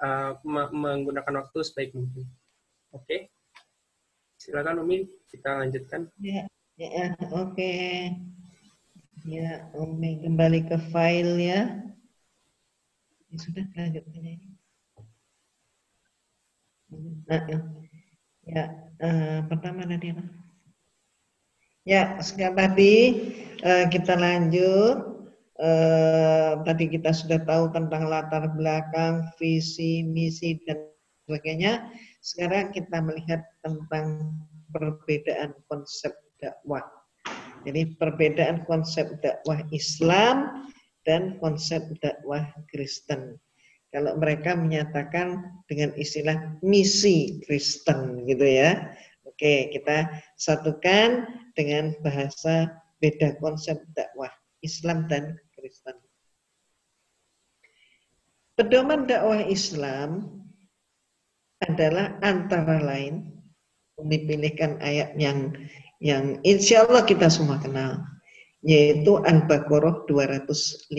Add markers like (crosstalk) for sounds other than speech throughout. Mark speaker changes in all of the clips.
Speaker 1: uh, menggunakan waktu sebaik mungkin. Oke, okay? silakan Umi kita lanjutkan.
Speaker 2: Ya, ya oke. Okay. Ya, Umi kembali ke file ya. ya sudah lanjutkan ini. Nah, ya, uh, pertama tadi? Ya, sekarang tadi uh, kita lanjut eh, tadi kita sudah tahu tentang latar belakang, visi, misi, dan sebagainya. Sekarang kita melihat tentang perbedaan konsep dakwah. Jadi perbedaan konsep dakwah Islam dan konsep dakwah Kristen. Kalau mereka menyatakan dengan istilah misi Kristen gitu ya. Oke, kita satukan dengan bahasa beda konsep dakwah Islam dan Kristen. Pedoman dakwah Islam adalah antara lain memilihkan ayat yang yang insya Allah kita semua kenal yaitu Al-Baqarah 256.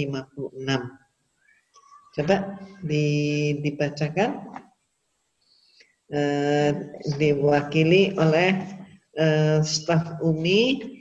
Speaker 2: Coba di, dibacakan eh, diwakili oleh eh, staf Umi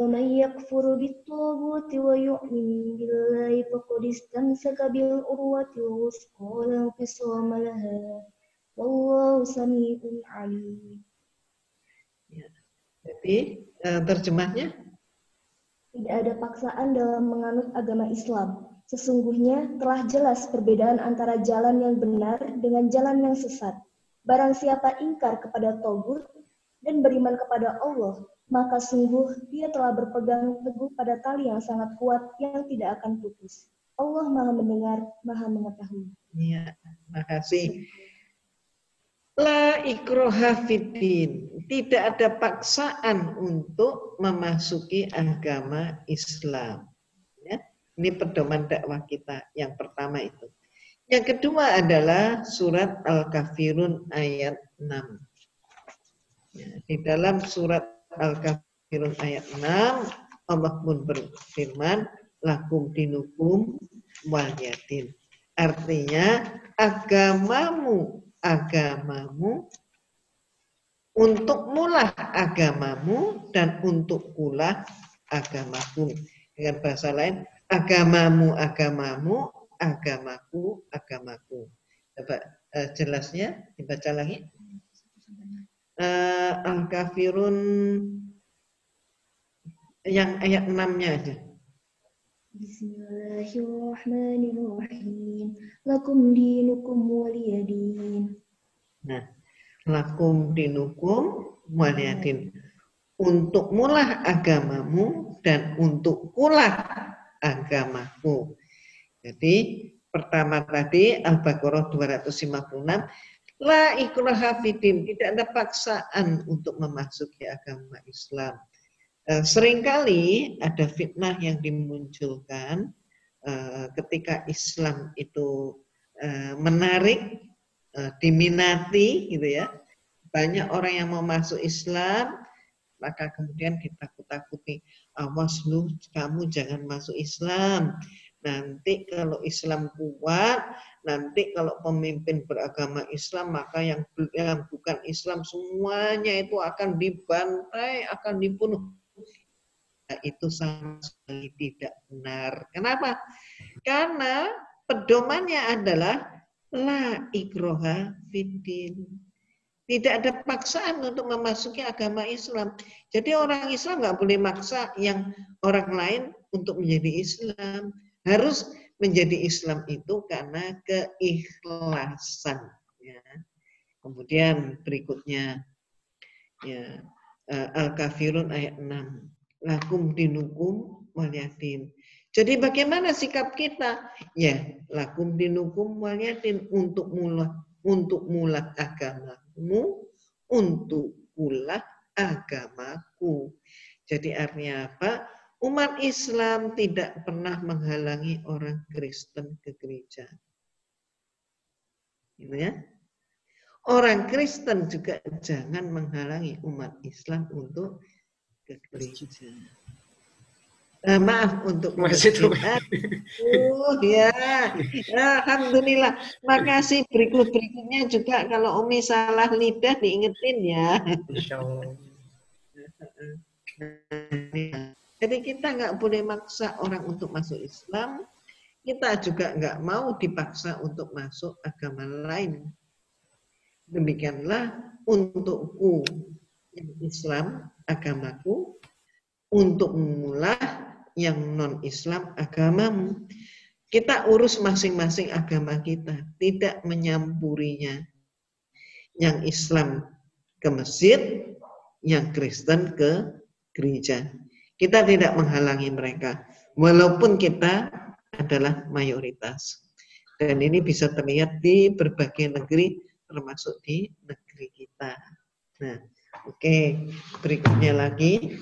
Speaker 3: ومن يكفر بالطاغوت ويؤمن بالله فقد استمسك بالعروة الوثقى لا انفصام لها والله سميع عليم.
Speaker 2: Jadi terjemahnya?
Speaker 3: Tidak ada paksaan dalam menganut agama Islam. Sesungguhnya telah jelas perbedaan antara jalan yang benar dengan jalan yang sesat. Barang siapa ingkar kepada Togut dan beriman kepada Allah, maka sungguh dia telah berpegang teguh pada tali yang sangat kuat yang tidak akan putus. Allah maha mendengar, maha mengetahui.
Speaker 2: Iya, makasih. La ikroha fiddin. Tidak ada paksaan untuk memasuki agama Islam. Ya, ini pedoman dakwah kita yang pertama itu. Yang kedua adalah surat Al-Kafirun ayat 6. Ya, di dalam surat Al-Kafirun ayat 6 Allah pun berfirman lakum dinukum wal yatin. Artinya agamamu agamamu untuk mulah agamamu dan untuk pula agamaku. Dengan bahasa lain, agamamu agamamu, agamaku agamaku. Coba uh, jelasnya dibaca lagi uh, Al-Kafirun yang ayat 6-nya aja.
Speaker 3: Bismillahirrahmanirrahim. Lakum dinukum waliyadin.
Speaker 2: Nah, lakum dinukum waliyadin. Untuk mulah agamamu dan untuk kulah agamaku. Jadi pertama tadi Al-Baqarah 256 La ikraha fiddin, tidak ada paksaan untuk memasuki agama Islam. Eh, sering kali ada fitnah yang dimunculkan eh, ketika Islam itu eh, menarik, diminati, gitu ya. Banyak orang yang mau masuk Islam, maka kemudian kita takuti awas lu, kamu jangan masuk Islam. Nanti kalau Islam kuat, nanti kalau pemimpin beragama Islam, maka yang, bukan Islam semuanya itu akan dibantai, akan dibunuh. Nah, itu sama sekali tidak benar. Kenapa? Karena pedomannya adalah la ikroha. Tidak ada paksaan untuk memasuki agama Islam. Jadi orang Islam nggak boleh maksa yang orang lain untuk menjadi Islam harus menjadi Islam itu karena keikhlasan. Ya. Kemudian berikutnya ya eh, Al-Kafirun ayat 6. Lakum dinukum waliyatin. Jadi bagaimana sikap kita? Ya, lakum dinukum waliyatin untuk mula untuk mulat agamamu, untuk pula agamaku. Jadi artinya apa? Umat Islam tidak pernah menghalangi orang Kristen ke gereja. Gitu ya. Orang Kristen juga jangan menghalangi umat Islam untuk ke gereja. Uh, maaf untuk
Speaker 1: Masih itu.
Speaker 2: Oh ya, alhamdulillah. Makasih berikut berikutnya juga kalau Umi salah lidah diingetin ya.
Speaker 1: Insya Allah.
Speaker 2: Jadi kita nggak boleh maksa orang untuk masuk Islam. Kita juga nggak mau dipaksa untuk masuk agama lain. Demikianlah untukku Islam agamaku, untuk mulah yang non-Islam agamamu. Kita urus masing-masing agama kita, tidak menyampurinya. Yang Islam ke masjid, yang Kristen ke gereja. Kita tidak menghalangi mereka, walaupun kita adalah mayoritas. Dan ini bisa terlihat di berbagai negeri, termasuk di negeri kita. Nah, oke, okay. berikutnya lagi.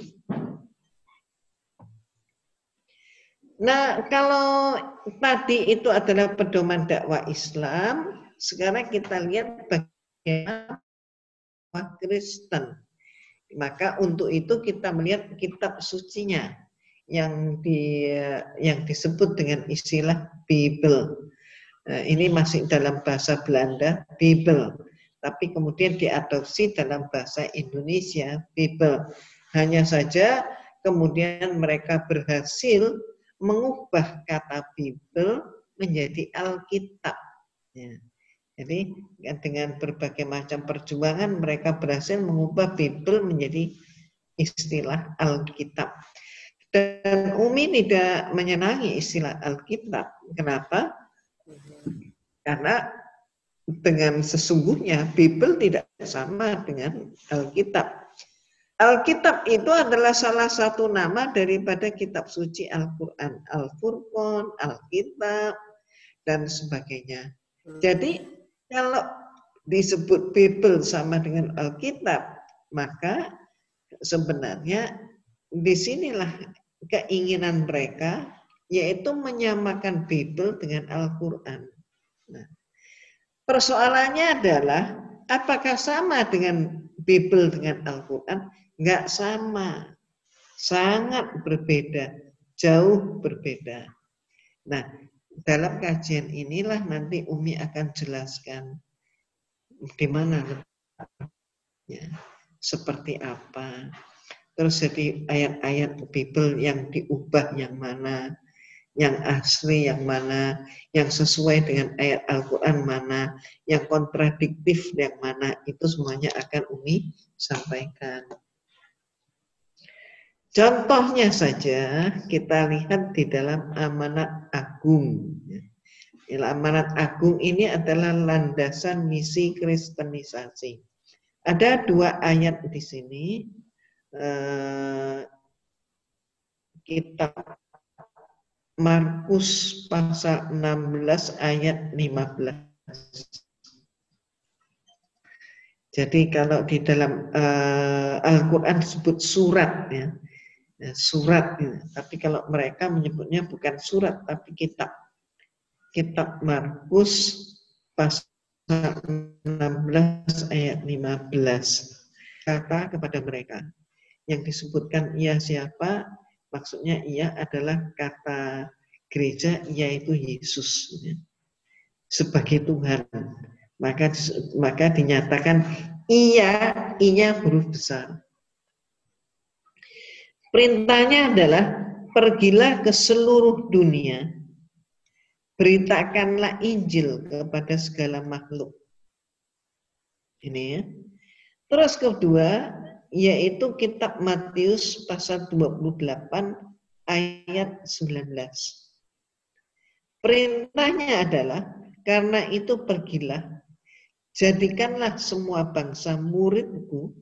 Speaker 2: Nah, kalau tadi itu adalah pedoman dakwah Islam, sekarang kita lihat bagaimana Kristen. Maka untuk itu kita melihat kitab sucinya yang di yang disebut dengan istilah Bible. Nah, ini masih dalam bahasa Belanda, Bible. Tapi kemudian diadopsi dalam bahasa Indonesia, Bible. Hanya saja kemudian mereka berhasil mengubah kata Bible menjadi Alkitab. Ya. Jadi dengan berbagai macam perjuangan mereka berhasil mengubah Bible menjadi istilah Alkitab. Dan Umi tidak menyenangi istilah Alkitab. Kenapa? Karena dengan sesungguhnya Bible tidak sama dengan Alkitab. Alkitab itu adalah salah satu nama daripada kitab suci Al-Quran. Al-Furqan, Alkitab, dan sebagainya. Hmm. Jadi kalau disebut Bible sama dengan Alkitab, maka sebenarnya di sinilah keinginan mereka yaitu menyamakan Bible dengan Al-Quran. Nah, persoalannya adalah apakah sama dengan Bible dengan Al-Quran? Enggak sama. Sangat berbeda. Jauh berbeda. Nah, dalam kajian inilah nanti Umi akan jelaskan di mana ya, seperti apa. Terus jadi ayat-ayat Bible yang diubah yang mana, yang asli yang mana, yang sesuai dengan ayat Al-Quran mana, yang kontradiktif yang mana, itu semuanya akan Umi sampaikan. Contohnya saja kita lihat di dalam amanat agung. Amanat agung ini adalah landasan misi kristenisasi. Ada dua ayat di sini. Eh, kita Markus pasal 16 ayat 15. Jadi kalau di dalam uh, Al-Quran disebut surat ya, Ya, surat. Ya. Tapi kalau mereka menyebutnya bukan surat, tapi kitab. Kitab Markus pasal 16 ayat 15. Kata kepada mereka, yang disebutkan ia siapa, maksudnya ia adalah kata gereja yaitu Yesus sebagai Tuhan. Maka maka dinyatakan ia, ia huruf besar Perintahnya adalah pergilah ke seluruh dunia, beritakanlah Injil kepada segala makhluk. Ini ya. Terus kedua, yaitu kitab Matius pasal 28 ayat 19. Perintahnya adalah, karena itu pergilah, jadikanlah semua bangsa muridku,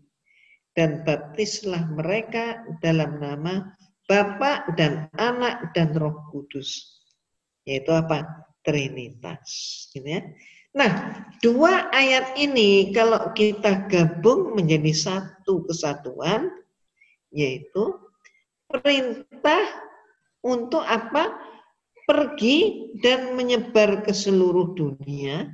Speaker 2: dan baptislah mereka dalam nama Bapa dan Anak dan Roh Kudus. Yaitu apa? Trinitas. Gitu ya. Nah, dua ayat ini kalau kita gabung menjadi satu kesatuan, yaitu perintah untuk apa? Pergi dan menyebar ke seluruh dunia.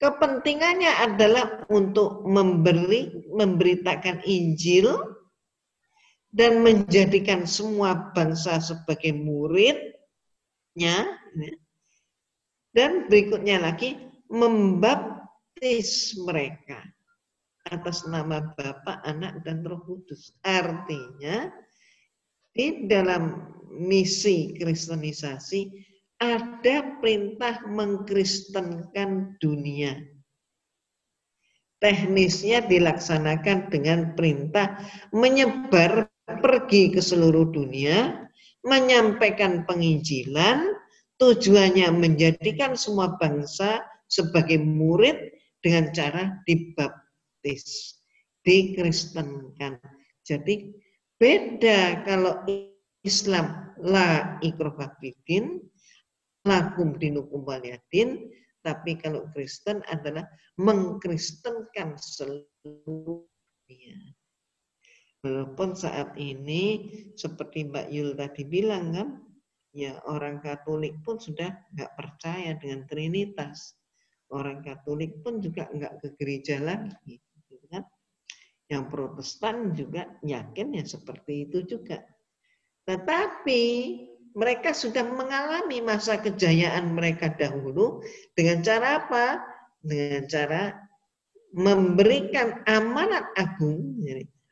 Speaker 2: Kepentingannya adalah untuk memberi memberitakan Injil dan menjadikan semua bangsa sebagai muridnya. Dan berikutnya lagi, membaptis mereka atas nama Bapa, Anak, dan Roh Kudus. Artinya, di dalam misi kristenisasi ada perintah mengkristenkan dunia. Teknisnya dilaksanakan dengan perintah menyebar pergi ke seluruh dunia, menyampaikan penginjilan, tujuannya menjadikan semua bangsa sebagai murid dengan cara dibaptis, dikristenkan. Jadi beda kalau Islam la ikroha lakum dinukum waliyadin, tapi kalau Kristen adalah mengkristenkan seluruh dunia. Walaupun saat ini seperti Mbak Yul tadi bilang kan, ya orang Katolik pun sudah nggak percaya dengan Trinitas. Orang Katolik pun juga nggak ke gereja lagi, gitu kan? Yang Protestan juga yakin ya seperti itu juga. Tetapi mereka sudah mengalami masa kejayaan mereka dahulu dengan cara apa? Dengan cara memberikan amanat agung,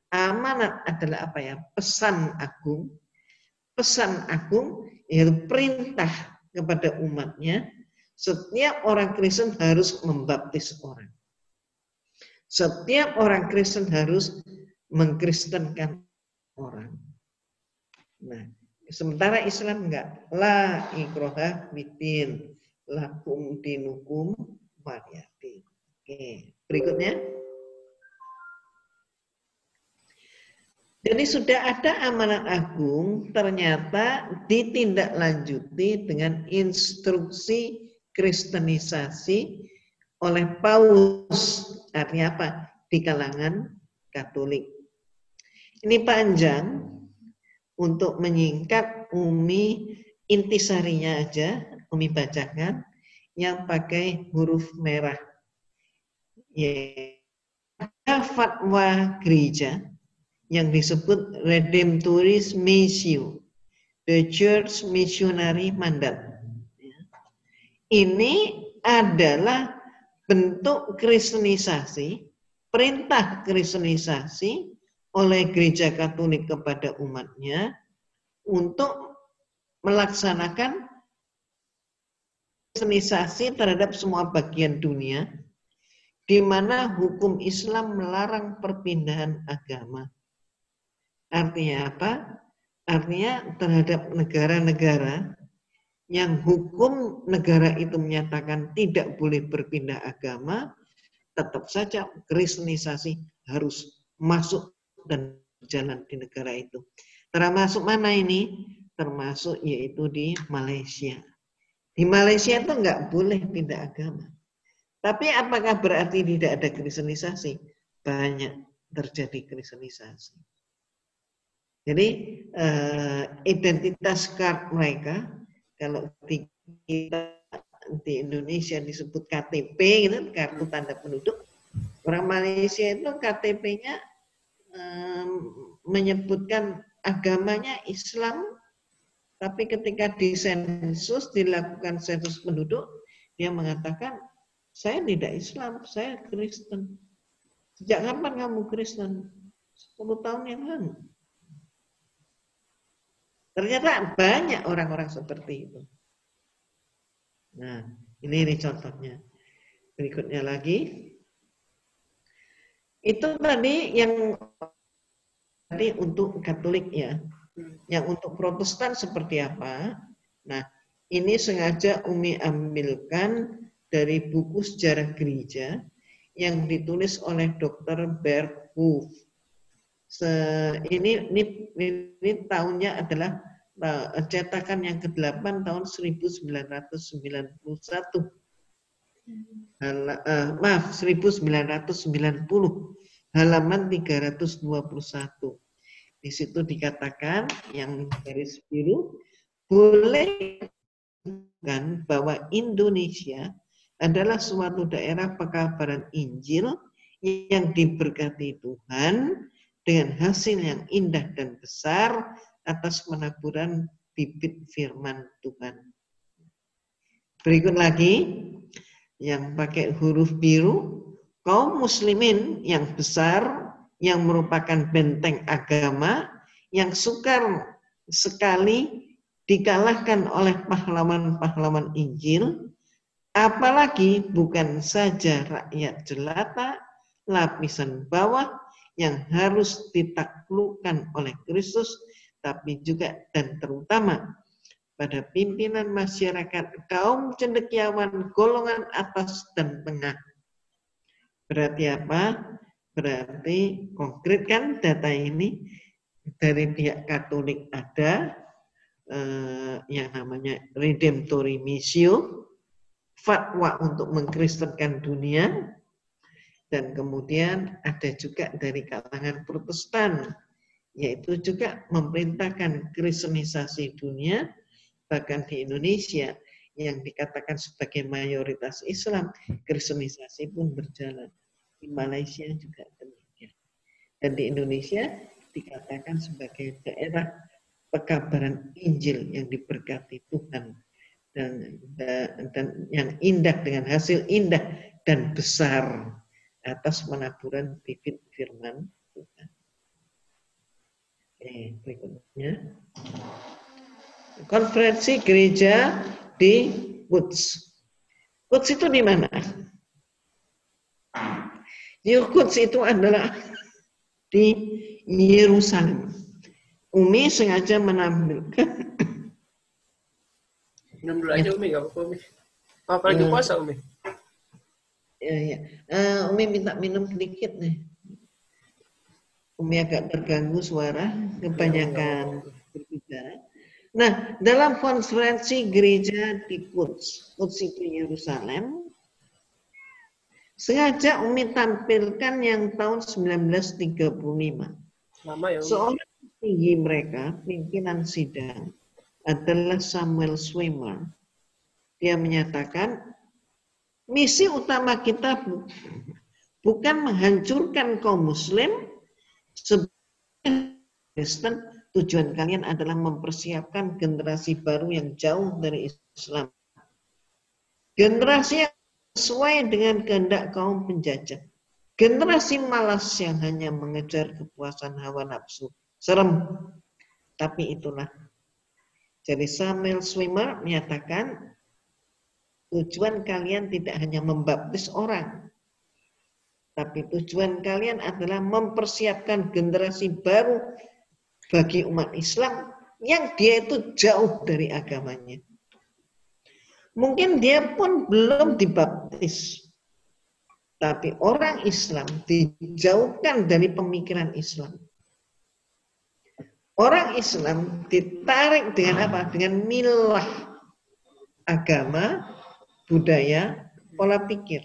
Speaker 2: Amanat adalah apa ya? Pesan agung. Pesan agung yaitu perintah kepada umatnya. Setiap orang Kristen harus membaptis orang. Setiap orang Kristen harus mengkristenkan orang. Nah, sementara Islam enggak. La ikroha bidin. Lakum dinukum waliyati. Oke, berikutnya. Jadi sudah ada amanat agung, ternyata ditindaklanjuti dengan instruksi kristenisasi oleh Paus. Artinya apa? Di kalangan Katolik. Ini panjang untuk menyingkat Umi intisarinya aja, Umi bacakan yang pakai huruf merah. Ya, fatwa gereja yang disebut Redemptoris Missio, The Church Missionary Mandate. Ini adalah bentuk kristenisasi, perintah kristenisasi oleh gereja Katolik kepada umatnya untuk melaksanakan kristenisasi terhadap semua bagian dunia di mana hukum Islam melarang perpindahan agama. Artinya apa? Artinya terhadap negara-negara yang hukum negara itu menyatakan tidak boleh berpindah agama, tetap saja kristenisasi harus masuk dan berjalan di negara itu. Termasuk mana ini? Termasuk yaitu di Malaysia. Di Malaysia itu nggak boleh pindah agama. Tapi apakah berarti tidak ada kristenisasi? Banyak terjadi kristenisasi. Jadi uh, identitas card mereka kalau di kita di Indonesia disebut KTP gitu, kartu tanda penduduk. Orang Malaysia itu KTP-nya menyebutkan agamanya Islam, tapi ketika di sensus dilakukan sensus penduduk, dia mengatakan saya tidak Islam, saya Kristen. Sejak kapan kamu Kristen? 10 tahun yang lalu. Ternyata banyak orang-orang seperti itu. Nah, ini, ini contohnya. Berikutnya lagi. Itu tadi yang tadi untuk Katolik ya. Yang untuk Protestan seperti apa? Nah, ini sengaja Umi ambilkan dari buku sejarah gereja yang ditulis oleh Dr. Bert Wolf. Se, ini, ini, ini tahunnya adalah uh, cetakan yang ke-8 tahun 1991. Hala, uh, maaf 1990 halaman 321. Di situ dikatakan yang garis biru boleh kan bahwa Indonesia adalah suatu daerah pekabaran Injil yang diberkati Tuhan dengan hasil yang indah dan besar atas penaburan bibit firman Tuhan. Berikut lagi yang pakai huruf biru, kaum muslimin yang besar yang merupakan benteng agama yang sukar sekali dikalahkan oleh pahlawan-pahlawan Injil, apalagi bukan saja rakyat jelata, lapisan bawah yang harus ditaklukkan oleh Kristus, tapi juga dan terutama pada pimpinan masyarakat kaum cendekiawan golongan atas dan tengah. Berarti apa? Berarti konkret kan data ini dari pihak Katolik ada eh, yang namanya Redemptori Missio, fatwa untuk mengkristenkan dunia, dan kemudian ada juga dari kalangan Protestan, yaitu juga memerintahkan kristenisasi dunia bahkan di Indonesia yang dikatakan sebagai mayoritas Islam, kristenisasi pun berjalan. Di Malaysia juga demikian. Dan di Indonesia dikatakan sebagai daerah pekabaran Injil yang diberkati Tuhan dan, dan yang indah dengan hasil indah dan besar atas penaburan bibit firman Tuhan. Eh, berikutnya konferensi gereja di Quds. Quds itu di mana? Quds itu adalah di Yerusalem. Umi sengaja menampilkan.
Speaker 1: Minum dulu aja Umi, gak apa-apa Umi. Apalagi uh, puasa Umi.
Speaker 2: Ya, ya. Uh, Umi minta minum sedikit nih. Umi agak terganggu suara, kebanyakan berbicara. Nah, dalam konferensi gereja di Quds, Quds itu Yerusalem, sengaja Umi tampilkan yang tahun 1935. Lama ya, Seorang tinggi mereka, pimpinan sidang, adalah Samuel Swimmer. Dia menyatakan, misi utama kita bukan menghancurkan kaum muslim sebagai Kristen, tujuan kalian adalah mempersiapkan generasi baru yang jauh dari Islam. Generasi yang sesuai dengan kehendak kaum penjajah. Generasi malas yang hanya mengejar kepuasan hawa nafsu. Serem. Tapi itulah. Jadi Samuel Swimmer menyatakan tujuan kalian tidak hanya membaptis orang. Tapi tujuan kalian adalah mempersiapkan generasi baru bagi umat Islam yang dia itu jauh dari agamanya. Mungkin dia pun belum dibaptis. Tapi orang Islam dijauhkan dari pemikiran Islam. Orang Islam ditarik dengan apa? Dengan milah agama, budaya, pola pikir.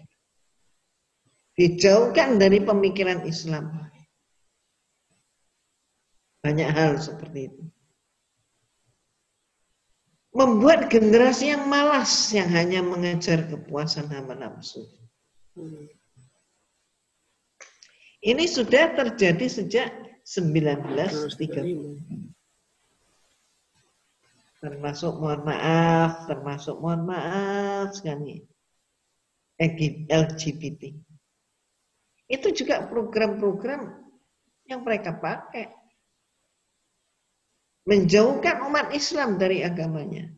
Speaker 2: Dijauhkan dari pemikiran Islam. Banyak hal seperti itu. Membuat generasi yang malas yang hanya mengejar kepuasan hawa nafsu. Ini sudah terjadi sejak 1930. Termasuk mohon maaf, termasuk mohon maaf sekali LGBT. Itu juga program-program yang mereka pakai menjauhkan umat Islam dari agamanya.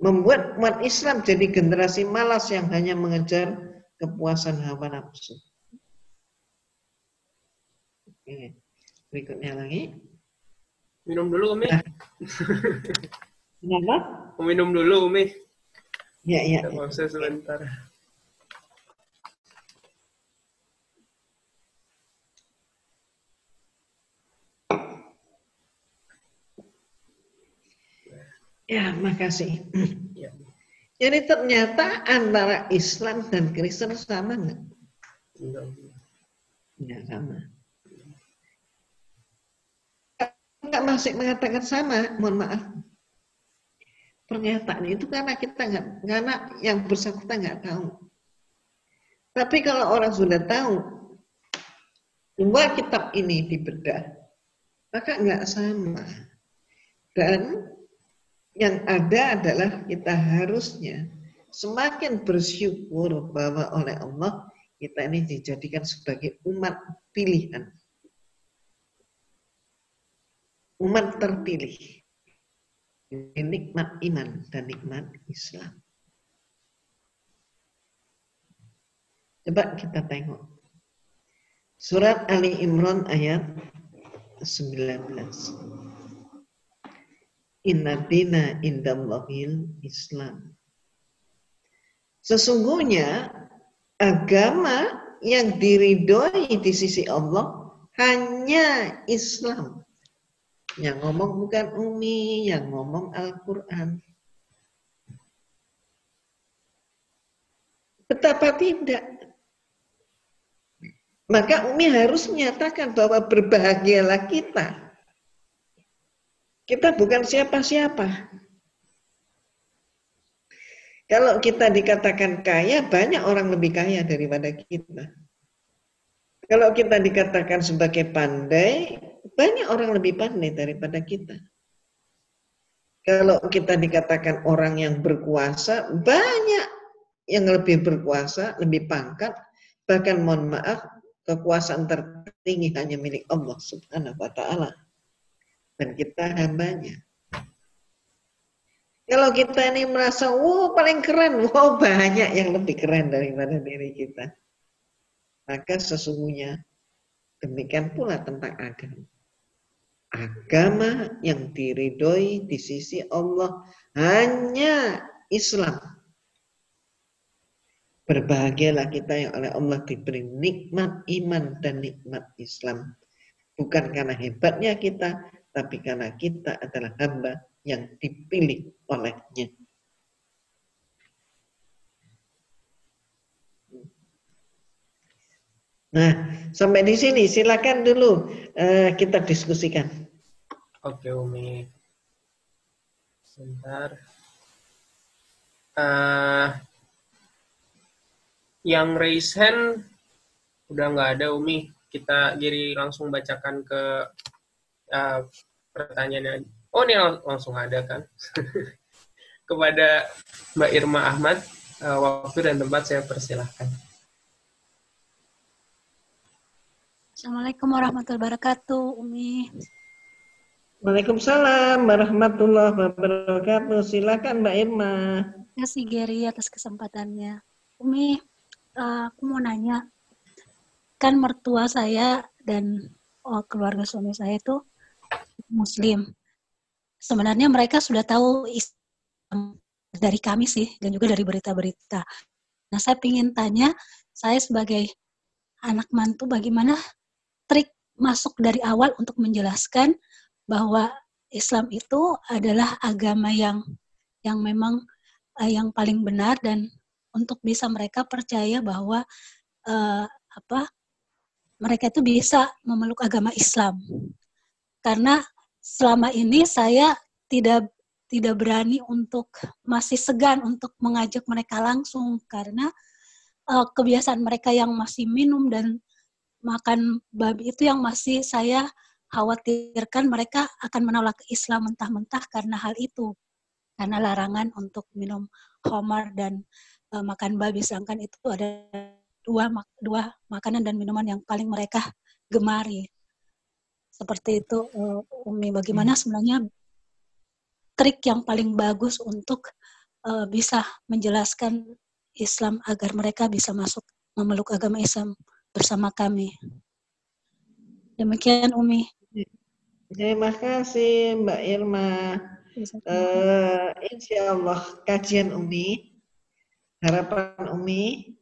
Speaker 2: Membuat umat Islam jadi generasi malas yang hanya mengejar kepuasan hawa nafsu. Oke. Berikutnya lagi.
Speaker 1: Minum dulu, Umi. Nah.
Speaker 2: Kenapa?
Speaker 1: Minum dulu, Umi.
Speaker 2: Ya, ya.
Speaker 1: Kita sebentar.
Speaker 2: Ya, makasih. Ya. Jadi ternyata antara Islam dan Kristen sama nggak? Nggak sama. Nggak masih mengatakan sama, mohon maaf. Pernyataan itu karena kita nggak, karena yang bersangkutan nggak tahu. Tapi kalau orang sudah tahu, dua kitab ini dibedah, maka nggak sama. Dan yang ada adalah kita harusnya semakin bersyukur bahwa oleh Allah kita ini dijadikan sebagai umat pilihan. Umat terpilih. Nikmat iman dan nikmat Islam. Coba kita tengok. Surat Ali Imran ayat 19. Inna dina indallahil Islam. Sesungguhnya agama yang diridhoi di sisi Allah hanya Islam. Yang ngomong bukan Umi, yang ngomong Al-Quran. Betapa tidak maka Umi harus menyatakan bahwa berbahagialah kita. Kita bukan siapa-siapa. Kalau kita dikatakan kaya, banyak orang lebih kaya daripada kita. Kalau kita dikatakan sebagai pandai, banyak orang lebih pandai daripada kita. Kalau kita dikatakan orang yang berkuasa, banyak yang lebih berkuasa, lebih pangkat, bahkan mohon maaf, kekuasaan tertinggi hanya milik Allah Subhanahu wa taala. Dan kita hambanya. Kalau kita ini merasa, wow paling keren, wow banyak yang lebih keren daripada diri kita. Maka sesungguhnya demikian pula tentang agama. Agama yang diridhoi di sisi Allah hanya Islam. Berbahagialah kita yang oleh Allah diberi nikmat iman dan nikmat Islam. Bukan karena hebatnya kita, tapi karena kita adalah hamba yang dipilih olehnya. Nah, sampai di sini silakan dulu uh, kita diskusikan.
Speaker 1: Oke, Umi. Sebentar. Uh, yang raise hand udah nggak ada Umi. Kita jadi langsung bacakan ke uh, pertanyaannya. Oh ini lang langsung ada kan. (laughs) Kepada Mbak Irma Ahmad, uh, waktu dan tempat saya persilahkan.
Speaker 4: Assalamualaikum warahmatullahi wabarakatuh, Umi.
Speaker 2: Waalaikumsalam warahmatullahi wabarakatuh. Silakan Mbak Irma.
Speaker 4: Terima kasih Geri atas kesempatannya. Umi, uh, aku mau nanya, kan mertua saya dan oh, keluarga suami saya itu Muslim. Sebenarnya mereka sudah tahu Islam dari kami sih dan juga dari berita-berita. Nah, saya ingin tanya, saya sebagai anak mantu bagaimana trik masuk dari awal untuk menjelaskan bahwa Islam itu adalah agama yang yang memang uh, yang paling benar dan untuk bisa mereka percaya bahwa uh, apa mereka itu bisa memeluk agama Islam. Karena selama ini saya tidak tidak berani untuk masih segan untuk mengajak mereka langsung. Karena uh, kebiasaan mereka yang masih minum dan makan babi itu yang masih saya khawatirkan mereka akan menolak Islam mentah-mentah karena hal itu. Karena larangan untuk minum khamar dan uh, makan babi. Sedangkan itu ada dua dua makanan dan minuman yang paling mereka gemari seperti itu uh, Umi. Bagaimana hmm. sebenarnya trik yang paling bagus untuk uh, bisa menjelaskan Islam agar mereka bisa masuk memeluk agama Islam bersama kami? Demikian Umi.
Speaker 2: Terima kasih Mbak Irma. Uh, Insya Allah kajian Umi harapan Umi,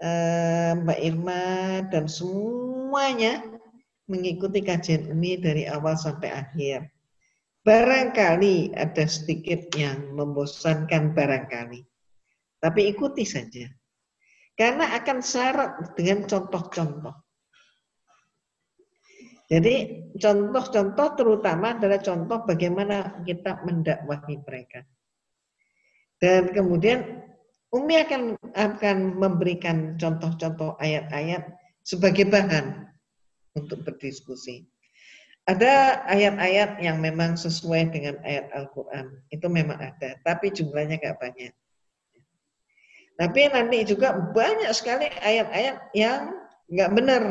Speaker 2: eh, Mbak Irma, dan semuanya mengikuti kajian Umi dari awal sampai akhir. Barangkali ada sedikit yang membosankan barangkali. Tapi ikuti saja. Karena akan syarat dengan contoh-contoh. Jadi contoh-contoh terutama adalah contoh bagaimana kita mendakwahi mereka. Dan kemudian Umi akan akan memberikan contoh-contoh ayat-ayat sebagai bahan untuk berdiskusi. Ada ayat-ayat yang memang sesuai dengan ayat Al-Quran. Itu memang ada, tapi jumlahnya nggak banyak. Tapi nanti juga banyak sekali ayat-ayat yang nggak benar.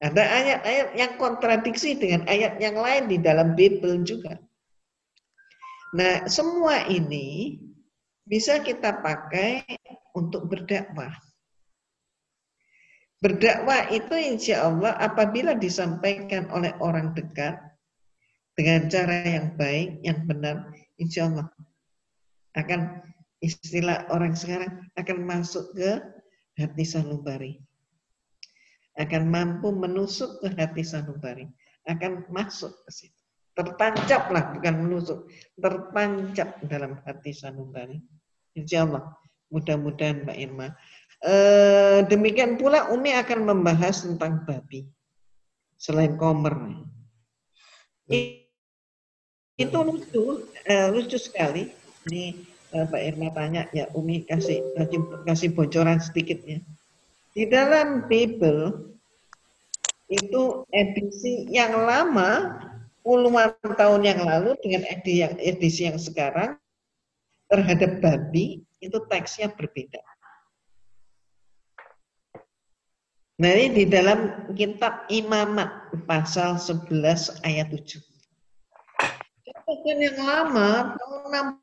Speaker 2: Ada ayat-ayat yang kontradiksi dengan ayat yang lain di dalam Bible juga. Nah, semua ini bisa kita pakai untuk berdakwah. Berdakwah itu insya Allah apabila disampaikan oleh orang dekat dengan cara yang baik, yang benar, insya Allah akan istilah orang sekarang akan masuk ke hati sanubari. Akan mampu menusuk ke hati sanubari. Akan masuk ke situ. Tertancaplah, bukan menusuk. Tertancap dalam hati sanubari. Insya Allah. Mudah-mudahan Mbak Irma Eh, demikian pula Umi akan membahas tentang babi selain komer. Itu lucu, uh, lucu sekali. Ini Pak Irma tanya ya Umi kasih kasih, bocoran sedikit ya. Di dalam Bible itu edisi yang lama puluhan tahun yang lalu dengan edisi yang, edisi yang sekarang terhadap babi itu teksnya berbeda. Nah ini di dalam kitab Imamat pasal 11 ayat 7. Catatan yang lama tahun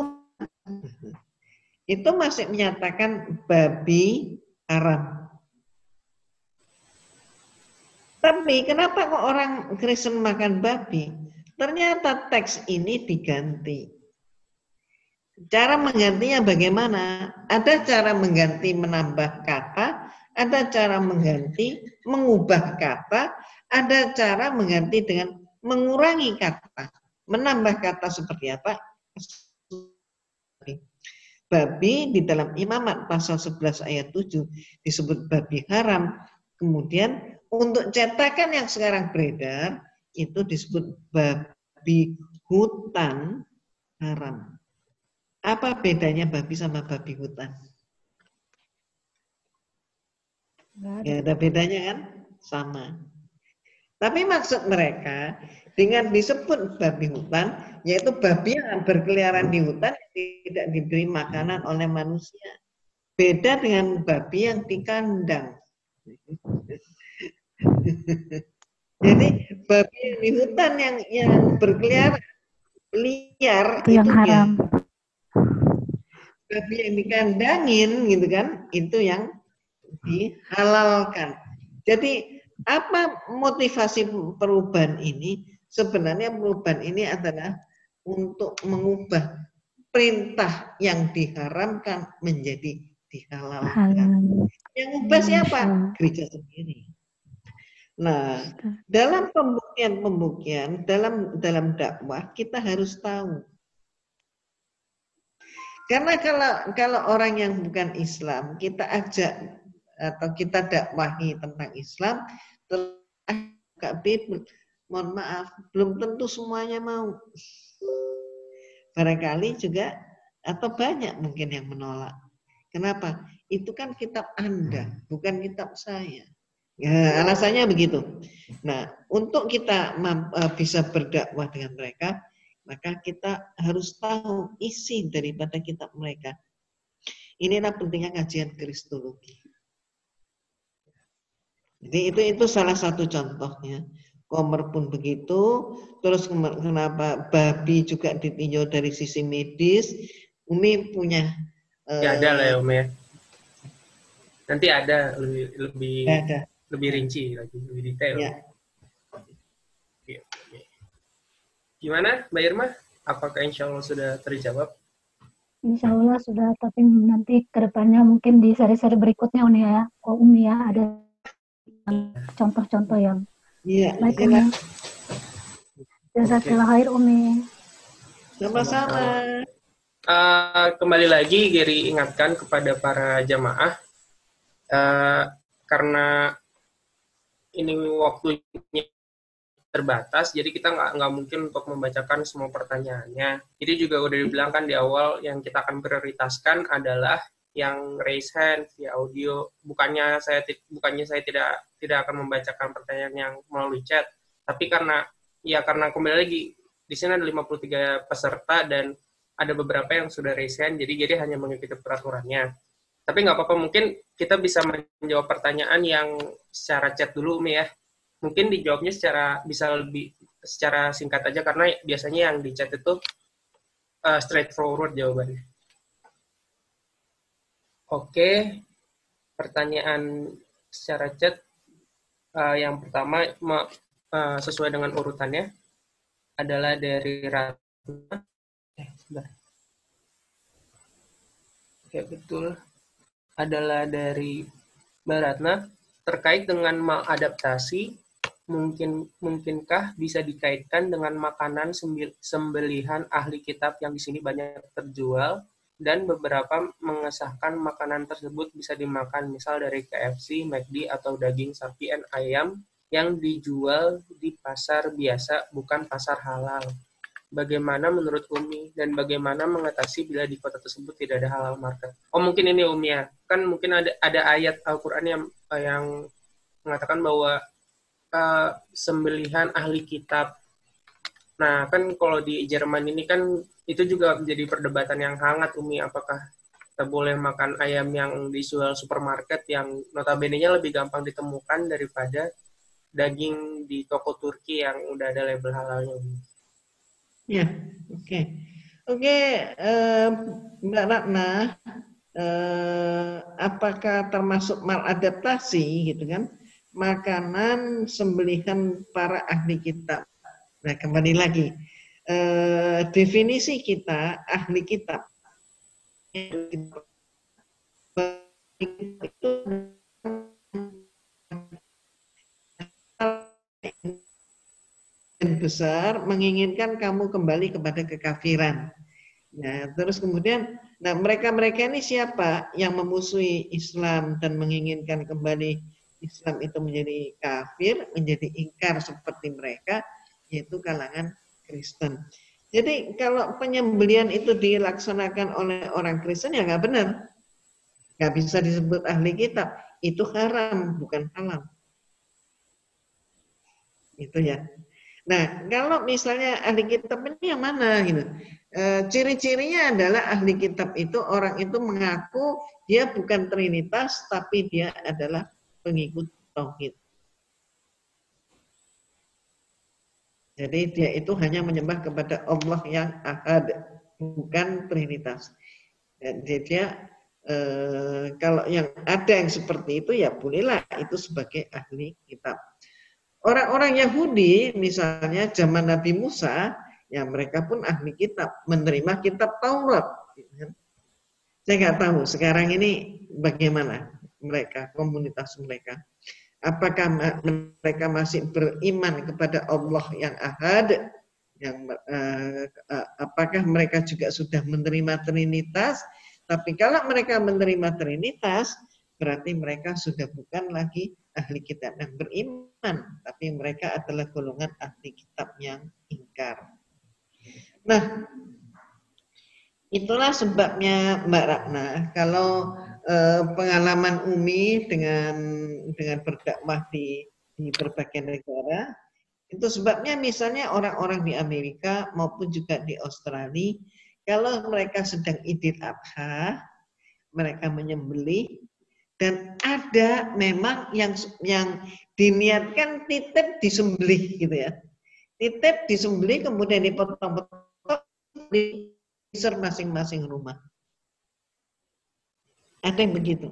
Speaker 2: 60 itu masih menyatakan babi haram. Tapi kenapa kok orang Kristen makan babi? Ternyata teks ini diganti. Cara menggantinya bagaimana? Ada cara mengganti menambah kata, ada cara mengganti, mengubah kata, ada cara mengganti dengan mengurangi kata. Menambah kata seperti apa? Babi di dalam imamat pasal 11 ayat 7 disebut babi haram. Kemudian untuk cetakan yang sekarang beredar itu disebut babi hutan haram. Apa bedanya babi sama babi hutan? Ya ada bedanya kan? Sama. Tapi maksud mereka dengan disebut babi hutan, yaitu babi yang berkeliaran di hutan tidak diberi makanan oleh manusia. Beda dengan babi yang di kandang. (laughs) Jadi babi yang di hutan yang yang berkeliaran liar
Speaker 4: itu yang
Speaker 2: itu
Speaker 4: haram.
Speaker 2: Ya, babi yang dikandangin gitu kan, itu yang dihalalkan. Jadi apa motivasi perubahan ini? Sebenarnya perubahan ini adalah untuk mengubah perintah yang diharamkan menjadi dihalalkan.
Speaker 4: Halal.
Speaker 2: Yang ubah siapa? Gereja sendiri. Nah, dalam pembuktian-pembuktian, dalam dalam dakwah kita harus tahu. Karena kalau kalau orang yang bukan Islam kita ajak atau kita dakwahi tentang Islam Bible mohon maaf belum tentu semuanya mau. Barangkali juga atau banyak mungkin yang menolak. Kenapa? Itu kan kitab anda bukan kitab saya. Ya, alasannya begitu. Nah untuk kita eh, bisa berdakwah dengan mereka maka kita harus tahu isi daripada kitab mereka. Inilah pentingnya kajian kristologi jadi itu itu salah satu contohnya. Komer pun begitu. Terus kenapa babi juga ditinjau dari sisi medis? Umi punya.
Speaker 1: Ya ada lah ya Umi ya. Nanti ada lebih lebih
Speaker 2: ada.
Speaker 1: lebih rinci lagi, lebih detail.
Speaker 2: Ya.
Speaker 1: Oke, oke. Gimana Mbak Irma? Apakah insya Allah sudah terjawab?
Speaker 4: Insya Allah sudah, tapi nanti ke depannya mungkin di seri-seri berikutnya Uni ya, oh, Umi ya ada contoh-contoh yang
Speaker 2: Iya,
Speaker 4: baik
Speaker 2: iya.
Speaker 4: Umi. Jazakallah khair Umi.
Speaker 2: Sama-sama.
Speaker 1: uh, kembali lagi Giri ingatkan kepada para jamaah uh, karena ini waktunya terbatas, jadi kita nggak nggak mungkin untuk membacakan semua pertanyaannya. Jadi juga udah dibilang kan di awal yang kita akan prioritaskan adalah yang raise hand via audio. Bukannya saya bukannya saya tidak tidak akan membacakan pertanyaan yang melalui chat, tapi karena ya karena kembali lagi di sini ada 53 peserta dan ada beberapa yang sudah raise hand, jadi jadi hanya mengikuti peraturannya. Tapi nggak apa-apa, mungkin kita bisa menjawab pertanyaan yang secara chat dulu, Umi ya mungkin dijawabnya secara bisa lebih secara singkat aja karena biasanya yang di chat itu uh, straightforward jawabannya. Oke, pertanyaan secara chat uh, yang pertama uh, sesuai dengan urutannya adalah dari Ratna. Eh, sebentar. Oke, betul. Adalah dari Mbak Ratna terkait dengan maladaptasi mungkin mungkinkah bisa dikaitkan dengan makanan sembelihan ahli kitab yang di sini banyak terjual dan beberapa mengesahkan makanan tersebut bisa dimakan misal dari KFC, McD atau daging sapi dan ayam yang dijual di pasar biasa bukan pasar halal. Bagaimana menurut Umi dan bagaimana mengatasi bila di kota tersebut tidak ada halal market? Oh mungkin ini Umi ya, kan mungkin ada ada ayat Al-Quran yang yang mengatakan bahwa uh, sembelihan ahli kitab. Nah, kan kalau di Jerman ini kan itu juga menjadi perdebatan yang hangat, Umi. Apakah kita boleh makan ayam yang dijual supermarket yang notabene-nya lebih gampang ditemukan daripada daging di toko Turki yang udah ada label halalnya, Umi?
Speaker 2: Ya, oke. Okay. Oke, okay, uh, Mbak Ratna, uh, apakah termasuk maladaptasi gitu kan? makanan sembelihan para ahli kitab. Nah, kembali lagi. Eh, definisi kita ahli kitab itu besar menginginkan kamu kembali kepada kekafiran. Nah, terus kemudian, nah mereka-mereka ini siapa yang memusuhi Islam dan menginginkan kembali Islam itu menjadi kafir, menjadi ingkar seperti mereka, yaitu kalangan Kristen. Jadi kalau penyembelian itu dilaksanakan oleh orang Kristen ya nggak benar. Nggak bisa disebut ahli kitab. Itu haram, bukan halal. Itu ya. Nah, kalau misalnya ahli kitab ini yang mana gitu? E, ciri-cirinya adalah ahli kitab itu orang itu mengaku dia bukan trinitas tapi dia adalah pengikut tauhid. Jadi dia itu hanya menyembah kepada Allah yang ahad, bukan trinitas. Jadi dia eh, kalau yang ada yang seperti itu ya bolehlah itu sebagai ahli kitab. Orang-orang Yahudi misalnya zaman Nabi Musa, ya mereka pun ahli kitab, menerima kitab Taurat. Saya nggak tahu sekarang ini bagaimana mereka, komunitas mereka. Apakah mereka masih beriman kepada Allah yang ahad? Yang uh, apakah mereka juga sudah menerima Trinitas? Tapi kalau mereka menerima Trinitas, berarti mereka sudah bukan lagi ahli kitab yang beriman, tapi mereka adalah golongan ahli kitab yang ingkar. Nah, itulah sebabnya Mbak Ratna, kalau eh, pengalaman Umi dengan dengan berdakwah di di berbagai negara. Itu sebabnya misalnya orang-orang di Amerika maupun juga di Australia kalau mereka sedang Idul Adha mereka menyembelih dan ada memang yang yang diniatkan titip disembelih gitu ya. Titip disembelih kemudian dipotong-potong di masing-masing rumah ada yang begitu.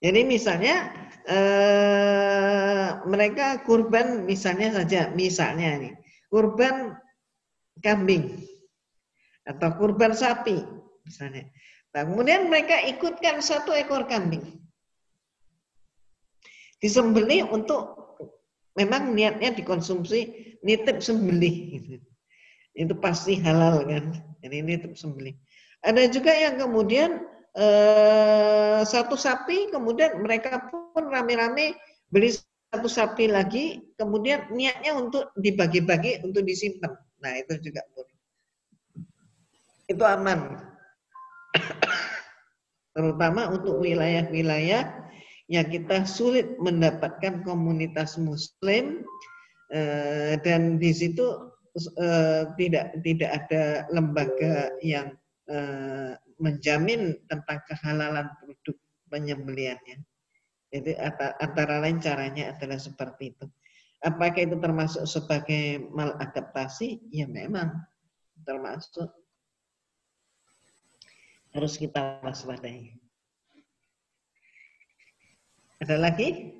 Speaker 2: Jadi misalnya eh, mereka kurban misalnya saja, misalnya nih, kurban kambing atau kurban sapi misalnya. Nah, kemudian mereka ikutkan satu ekor kambing. Disembelih untuk memang niatnya dikonsumsi nitip sembelih gitu. itu pasti halal kan. Ini itu sembelih. Ada juga yang kemudian eh, satu sapi, kemudian mereka pun rame-rame beli satu sapi lagi, kemudian niatnya untuk dibagi-bagi untuk disimpan. Nah itu juga boleh. Itu aman. (coughs) Terutama untuk wilayah-wilayah yang kita sulit mendapatkan komunitas Muslim eh, dan di situ eh, tidak tidak ada lembaga yang menjamin tentang kehalalan produk penyembeliannya. Jadi antara lain caranya adalah seperti itu. Apakah itu termasuk sebagai maladaptasi? Ya memang termasuk. Harus kita waspadai. Ada lagi?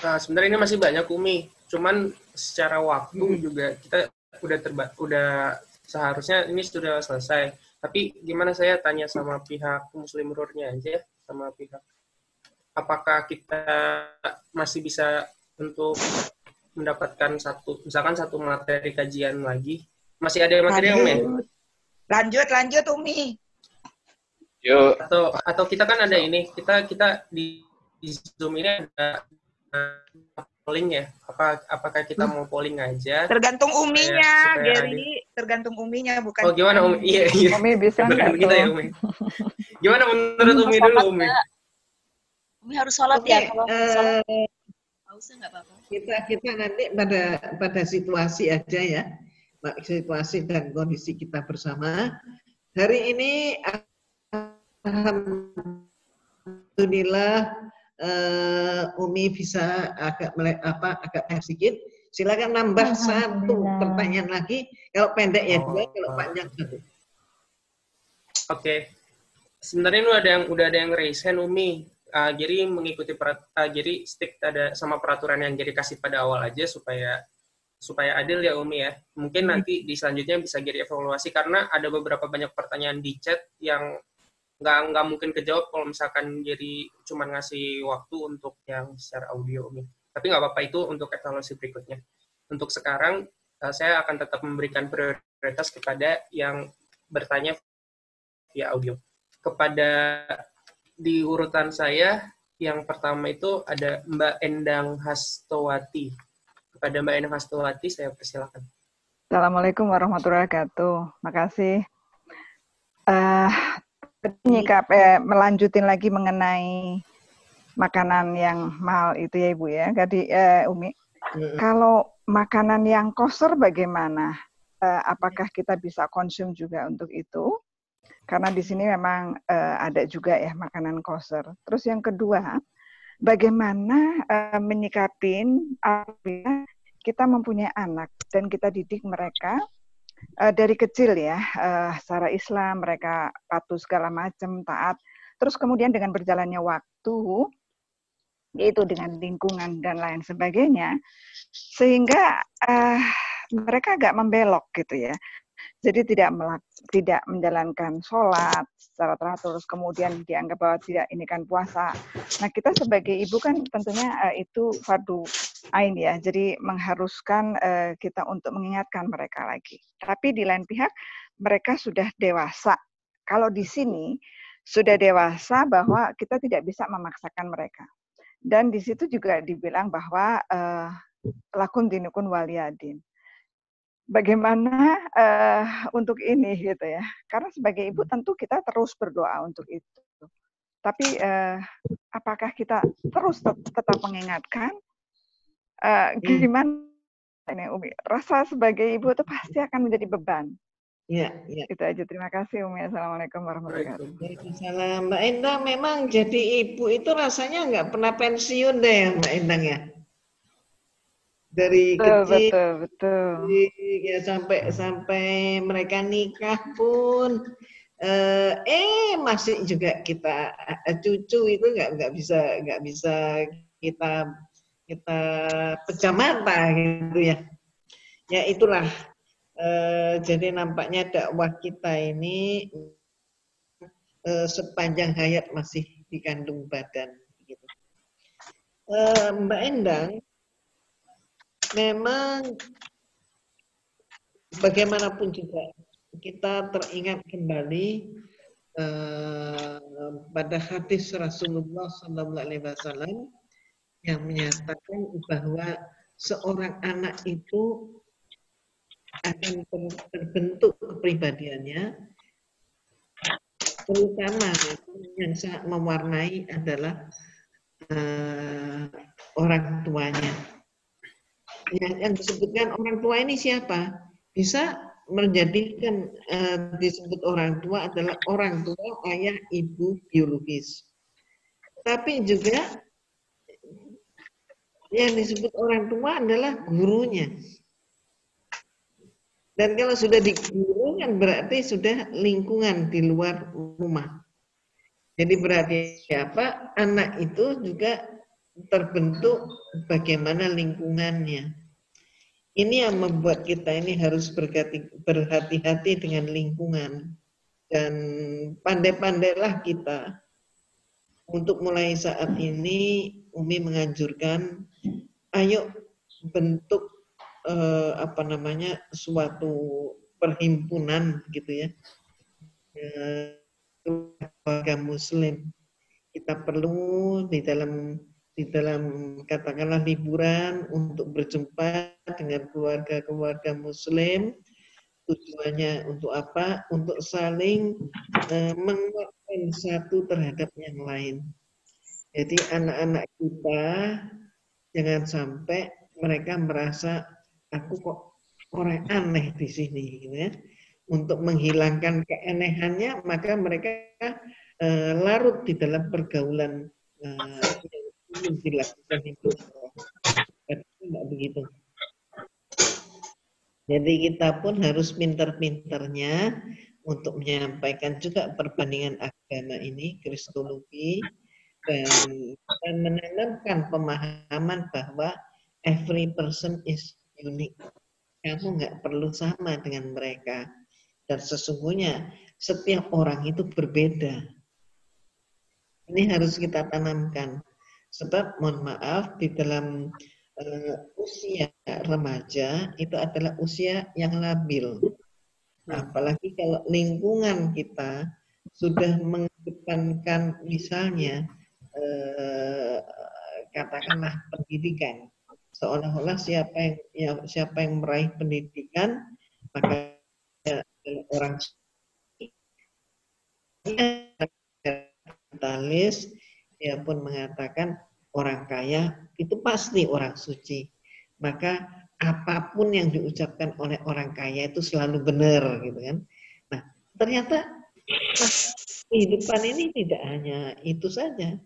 Speaker 1: Nah, sebenarnya ini masih banyak Umi. Cuman secara waktu hmm. juga kita udah terba udah seharusnya ini sudah selesai. Tapi gimana saya tanya sama pihak Muslim Rurnya aja sama pihak apakah kita masih bisa untuk mendapatkan satu misalkan satu materi kajian lagi? Masih ada materi yang ya?
Speaker 5: lanjut lanjut Umi.
Speaker 1: Yuk. Atau atau kita kan ada ini kita kita di, di zoom ini ada polling ya? Apa apakah kita mau polling aja?
Speaker 5: Tergantung uminya Gary tergantung uminya bukan
Speaker 1: oh gimana umi? Iya iya.
Speaker 6: Umi bisa nggak kita ya umi?
Speaker 1: Gimana menurut umi dulu umi?
Speaker 4: Umi harus sholat okay, ya kalau uh, sholat.
Speaker 2: nggak apa-apa. Kita kita nanti pada pada situasi aja ya, situasi dan kondisi kita bersama. Hari ini alhamdulillah uh, Umi bisa agak apa agak sedikit. Silakan nambah satu pertanyaan lagi. Kalau pendek ya dua, kalau panjang satu. Oke.
Speaker 1: Okay. Sebenarnya lu ada yang udah ada yang raise hand Umi uh, jadi mengikuti perat, uh, jadi stick ada sama peraturan yang jadi kasih pada awal aja supaya supaya adil ya Umi ya. Mungkin hmm. nanti di selanjutnya bisa jadi evaluasi karena ada beberapa banyak pertanyaan di chat yang nggak nggak mungkin kejawab kalau misalkan jadi cuma ngasih waktu untuk yang secara audio Umi. Tapi nggak apa-apa itu untuk evaluasi berikutnya. Untuk sekarang uh, saya akan tetap memberikan prioritas kepada yang bertanya via audio. Kepada di urutan saya yang pertama itu ada Mbak Endang Hastowati. Kepada Mbak Endang Hastowati saya persilakan.
Speaker 6: Assalamualaikum warahmatullahi wabarakatuh. Makasih. Uh, nyikap eh, melanjutin lagi mengenai makanan yang mahal itu ya Ibu ya. Jadi eh, Umi, mm-hmm. kalau makanan yang koser bagaimana? Uh, apakah kita bisa konsum juga untuk itu? karena di sini memang uh, ada juga ya makanan koser. Terus yang kedua, bagaimana uh, menyikapin apabila kita mempunyai anak dan kita didik mereka uh, dari kecil ya uh, secara Islam mereka patuh segala macam taat. Terus kemudian dengan berjalannya waktu yaitu dengan lingkungan dan lain sebagainya sehingga uh, mereka agak membelok gitu ya jadi tidak melak, tidak menjalankan sholat secara teratur, kemudian dianggap bahwa tidak ini kan puasa. Nah kita sebagai ibu kan tentunya uh, itu fardu ain ya, jadi mengharuskan uh, kita untuk mengingatkan mereka lagi. Tapi di lain pihak mereka sudah dewasa. Kalau di sini sudah dewasa bahwa kita tidak bisa memaksakan mereka. Dan di situ juga dibilang bahwa uh, lakun dinukun waliyadin bagaimana uh, untuk ini gitu ya. Karena sebagai ibu hmm. tentu kita terus berdoa untuk itu. Tapi uh, apakah kita terus tetap mengingatkan? Uh, gimana ini Umi? Rasa sebagai ibu itu pasti akan menjadi beban.
Speaker 2: Ya, ya.
Speaker 6: Itu aja. Terima kasih Umi. Assalamualaikum warahmatullahi wabarakatuh.
Speaker 2: Waalaikumsalam. Mbak Endang, memang jadi ibu itu rasanya nggak pernah pensiun deh Mbak Endang ya? Dari betul, kecil betul, betul. ya sampai sampai mereka nikah pun eh, eh masih juga kita eh, cucu itu nggak nggak bisa nggak bisa kita kita pecah mata gitu ya ya itulah eh, jadi nampaknya dakwah kita ini eh, sepanjang hayat masih dikandung badan gitu. Eh, Mbak Endang memang bagaimanapun juga kita teringat kembali uh, pada hadis Rasulullah Sallallahu Alaihi Wasallam yang menyatakan bahwa seorang anak itu akan terbentuk kepribadiannya terutama yang sangat mewarnai adalah uh, orang tuanya. Yang, disebutkan orang tua ini siapa? Bisa menjadikan uh, disebut orang tua adalah orang tua ayah ibu biologis. Tapi juga yang disebut orang tua adalah gurunya. Dan kalau sudah di guru kan berarti sudah lingkungan di luar rumah. Jadi berarti apa? Anak itu juga terbentuk bagaimana lingkungannya. Ini yang membuat kita ini harus berhati-hati dengan lingkungan. Dan pandai-pandailah kita untuk mulai saat ini Umi menganjurkan ayo bentuk eh, apa namanya suatu perhimpunan gitu ya keluarga muslim kita perlu di dalam di dalam katakanlah liburan untuk berjumpa dengan keluarga-keluarga muslim. Tujuannya untuk apa? Untuk saling uh, menguatkan satu terhadap yang lain. Jadi anak-anak kita jangan sampai mereka merasa aku kok orang aneh di sini ya. Untuk menghilangkan keanehannya maka mereka uh, larut di dalam pergaulan uh, yang dilakukan itu. Tidak begitu. Jadi kita pun harus pinter-pinternya untuk menyampaikan juga perbandingan agama ini, kristologi, dan, dan menanamkan pemahaman bahwa every person is unik. Kamu nggak perlu sama dengan mereka. Dan sesungguhnya setiap orang itu berbeda. Ini harus kita tanamkan. Sebab mohon maaf di dalam uh, usia remaja itu adalah usia yang labil. Apalagi kalau lingkungan kita sudah mengedepankan misalnya uh, katakanlah pendidikan seolah-olah siapa yang, yang siapa yang meraih pendidikan maka orang kapitalis dia pun mengatakan orang kaya itu pasti orang suci. Maka apa pun yang diucapkan oleh orang kaya itu selalu benar gitu kan. Nah ternyata kehidupan ini tidak hanya itu saja.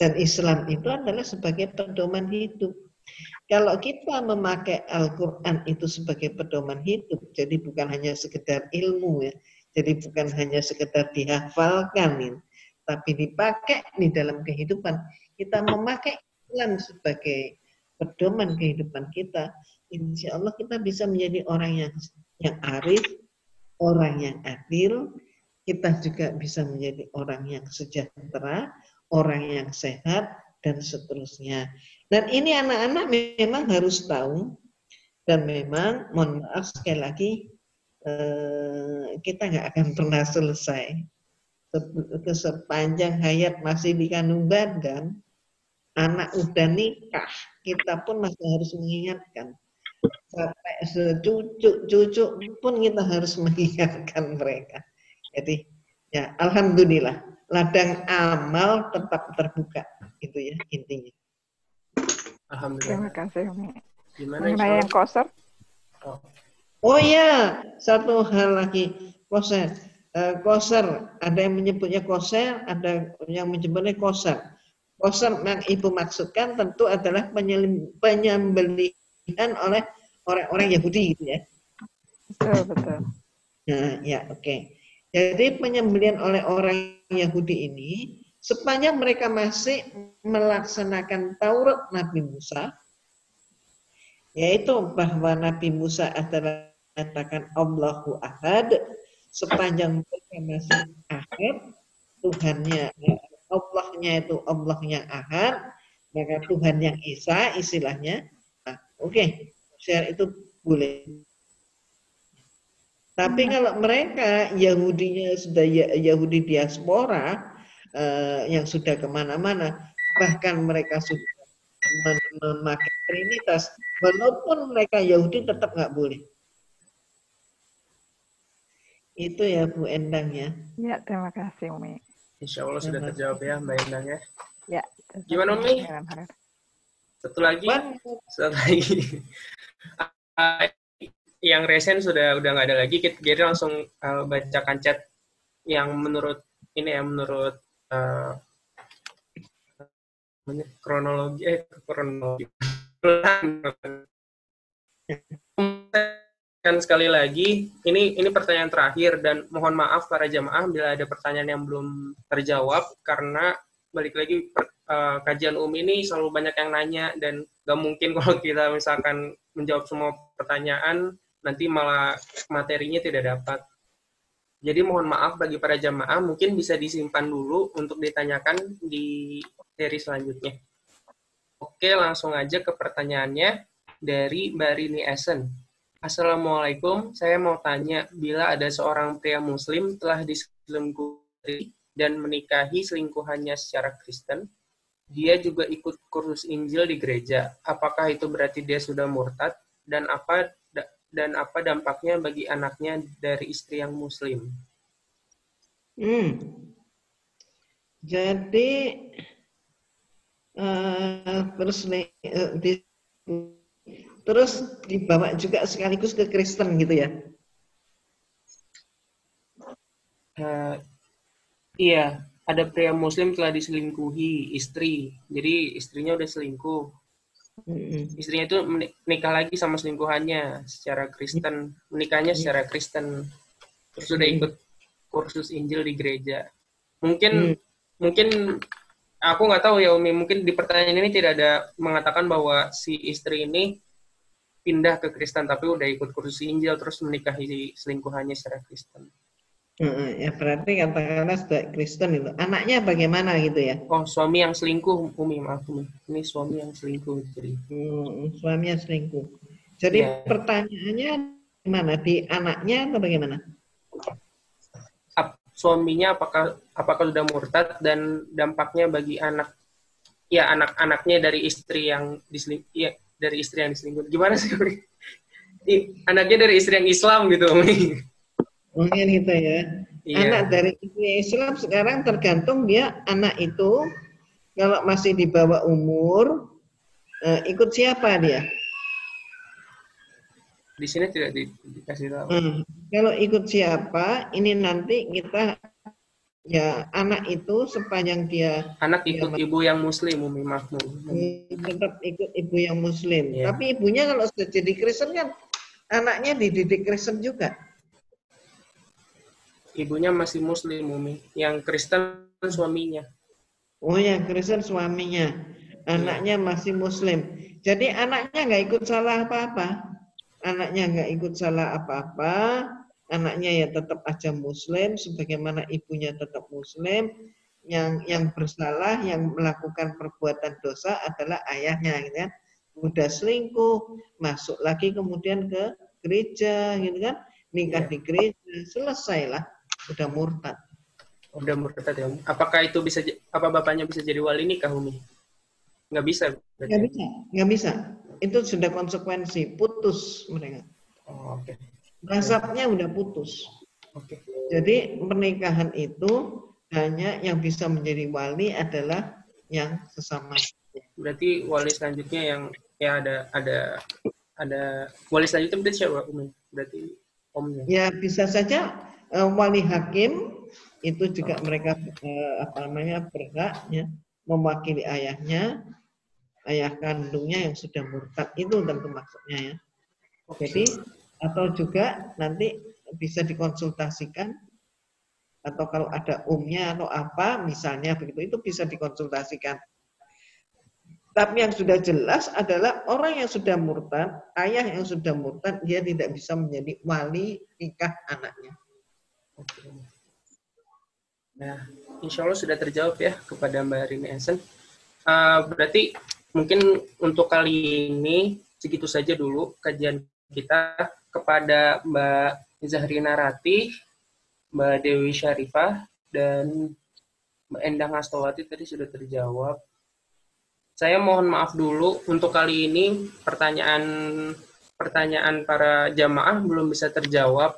Speaker 2: Dan Islam itu adalah sebagai pedoman hidup. Kalau kita memakai Al-Quran itu sebagai pedoman hidup, jadi bukan hanya sekedar ilmu ya, jadi bukan hanya sekedar dihafalkan, ya, tapi dipakai di dalam kehidupan. Kita memakai Islam sebagai pedoman kehidupan kita, insya Allah kita bisa menjadi orang yang yang arif, orang yang adil, kita juga bisa menjadi orang yang sejahtera, orang yang sehat, dan seterusnya. Dan ini anak-anak memang harus tahu dan memang mohon maaf sekali lagi eh, kita nggak akan pernah selesai sepanjang hayat masih di kandung badan anak udah nikah kita pun masih harus mengingatkan sampai secucu-cucu pun kita harus (laughs) mengingatkan mereka jadi ya alhamdulillah ladang amal tetap terbuka itu ya intinya.
Speaker 6: Alhamdulillah. Terima kasih Umi. Gimana Mengenai yang koser?
Speaker 2: Oh. oh ya, satu hal lagi koser. Uh, koser, ada yang menyebutnya koser, ada yang menyebutnya koser. Koser yang ibu maksudkan tentu adalah penyembelihan oleh orang-orang Yahudi gitu ya.
Speaker 6: Betul, betul.
Speaker 2: Nah, ya oke. Okay. Jadi penyembelihan oleh orang Yahudi ini sepanjang mereka masih melaksanakan Taurat Nabi Musa, yaitu bahwa Nabi Musa adalah mengatakan Allahu Ahad, sepanjang mereka masih ahad, Tuhannya Allahnya itu Allahnya ahad, maka Tuhan yang Isa istilahnya, nah, oke, okay, share itu boleh. Tapi kalau mereka Yahudinya sudah Ya- Yahudi diaspora eh, yang sudah ke mana-mana, bahkan mereka sudah mem- memakai Trinitas, walaupun mereka Yahudi tetap nggak boleh. Itu ya Bu Endang ya.
Speaker 6: Ya, terima kasih Umi.
Speaker 1: Insya Allah sudah terjawab ya Mbak Endang ya.
Speaker 6: Ya.
Speaker 1: Gimana, Umi? Satu lagi,
Speaker 2: Wan,
Speaker 1: satu lagi. (laughs) Yang resen sudah udah nggak ada lagi. Kita jadi langsung uh, bacakan chat yang menurut ini ya menurut uh, kronologi eh kronologi (laughs) kan sekali lagi ini ini pertanyaan terakhir dan mohon maaf para jamaah bila ada pertanyaan yang belum terjawab karena balik lagi per- eh, kajian UMI ini selalu banyak yang nanya dan gak mungkin (laughs) kalau kita misalkan menjawab semua pertanyaan nanti malah materinya tidak dapat. Jadi mohon maaf bagi para jamaah mungkin bisa disimpan dulu untuk ditanyakan di seri selanjutnya. Oke, langsung aja ke pertanyaannya dari Mbak Rini Esen. Assalamualaikum, saya mau tanya, bila ada seorang pria muslim telah diselingkuhi dan menikahi selingkuhannya secara Kristen, dia juga ikut kursus Injil di gereja. Apakah itu berarti dia sudah murtad? Dan apa dan apa dampaknya bagi anaknya dari istri yang muslim?
Speaker 2: Hmm. Jadi eh terus di- terus dibawa juga sekaligus ke Kristen gitu ya.
Speaker 1: Eh, iya, ada pria muslim telah diselingkuhi istri. Jadi istrinya udah selingkuh.
Speaker 2: Mm-mm.
Speaker 1: Istrinya itu meni- nikah lagi sama selingkuhannya secara Kristen, menikahnya secara Kristen. Terus udah ikut kursus Injil di gereja. Mungkin
Speaker 2: Hmm.
Speaker 1: mungkin aku nggak tahu ya Umi, mungkin di pertanyaan ini tidak ada mengatakan bahwa si istri ini pindah ke Kristen tapi udah ikut kursus Injil terus menikahi selingkuhannya secara Kristen.
Speaker 2: Heeh, ya berarti katakanlah sudah Kristen itu. Anaknya bagaimana gitu ya?
Speaker 1: Oh, suami yang selingkuh, Umi, maaf Umi. Ini suami yang selingkuh jadi.
Speaker 2: Hmm, suaminya selingkuh. Jadi
Speaker 1: Ya.
Speaker 2: pertanyaannya gimana? Di anaknya atau bagaimana?
Speaker 1: Ap- suaminya apakah apakah sudah murtad dan dampaknya bagi anak ya anak-anaknya dari istri yang diseling ya dari istri yang diselingkuh. Gimana sih? Anaknya dari istri yang Islam gitu, Umi.
Speaker 2: Mungkin gitu ya.
Speaker 1: Iya.
Speaker 2: Anak dari Islam sekarang tergantung dia anak itu kalau masih di bawah umur eh, ikut siapa dia?
Speaker 1: Di sini tidak di- dikasih tahu.
Speaker 2: Hmm, Kalau ikut siapa ini nanti kita ya anak itu sepanjang dia
Speaker 1: Anak
Speaker 2: Iya,
Speaker 1: ikut
Speaker 2: Mas.
Speaker 1: ibu yang muslim, Umi maaf. Umi.
Speaker 2: hmm, tetap ikut ibu yang muslim.
Speaker 1: Iya.
Speaker 2: Tapi ibunya kalau sudah jadi Kristen kan anaknya dididik Kristen juga.
Speaker 1: Ibunya masih muslim, Umi. Yang Kristen suaminya.
Speaker 2: Oh ya Kristen suaminya, anaknya masih Muslim. Jadi anaknya nggak ikut salah apa-apa. Anaknya nggak ikut salah apa-apa. Anaknya ya tetap aja Muslim, sebagaimana ibunya tetap Muslim. Yang yang bersalah, yang melakukan perbuatan dosa adalah ayahnya, gitu kan? Udah selingkuh, masuk lagi kemudian ke gereja, gitu kan? Nikah
Speaker 1: Iya.
Speaker 2: di gereja, selesailah, udah murtad.
Speaker 1: Udah murtad ya. Apakah itu bisa apa bapaknya bisa jadi wali nikah, Umi? Nggak bisa. berarti.
Speaker 2: Nggak bisa, nggak bisa. Itu sudah konsekuensi, putus mereka.
Speaker 1: Oh, oke.
Speaker 2: Nasabnya udah putus.
Speaker 1: Oke.
Speaker 2: Jadi pernikahan itu hanya yang bisa menjadi wali adalah yang sesama.
Speaker 1: Berarti wali selanjutnya yang ya ada ada ada wali selanjutnya berarti siapa, Umi? Berarti omnya.
Speaker 2: Ya bisa saja eh, wali hakim itu juga mereka eh, apa namanya berhak ya mewakili ayahnya, ayah kandungnya yang sudah murtad itu tentu maksudnya ya.
Speaker 1: Oke.
Speaker 2: Jadi atau juga nanti bisa dikonsultasikan atau kalau ada umnya atau apa misalnya begitu itu bisa dikonsultasikan. Tapi yang sudah jelas adalah orang yang sudah murtad, ayah yang sudah murtad, dia tidak bisa menjadi wali nikah anaknya.
Speaker 1: Nah, insya Allah sudah terjawab ya kepada Mbak Rini Esen. Uh, berarti mungkin untuk kali ini segitu saja dulu kajian kita kepada Mbak Zahrina Ratih, Mbak Dewi Syarifah, dan Mbak Endang Astowati tadi sudah terjawab. Saya mohon maaf dulu untuk kali ini pertanyaan pertanyaan para jamaah belum bisa terjawab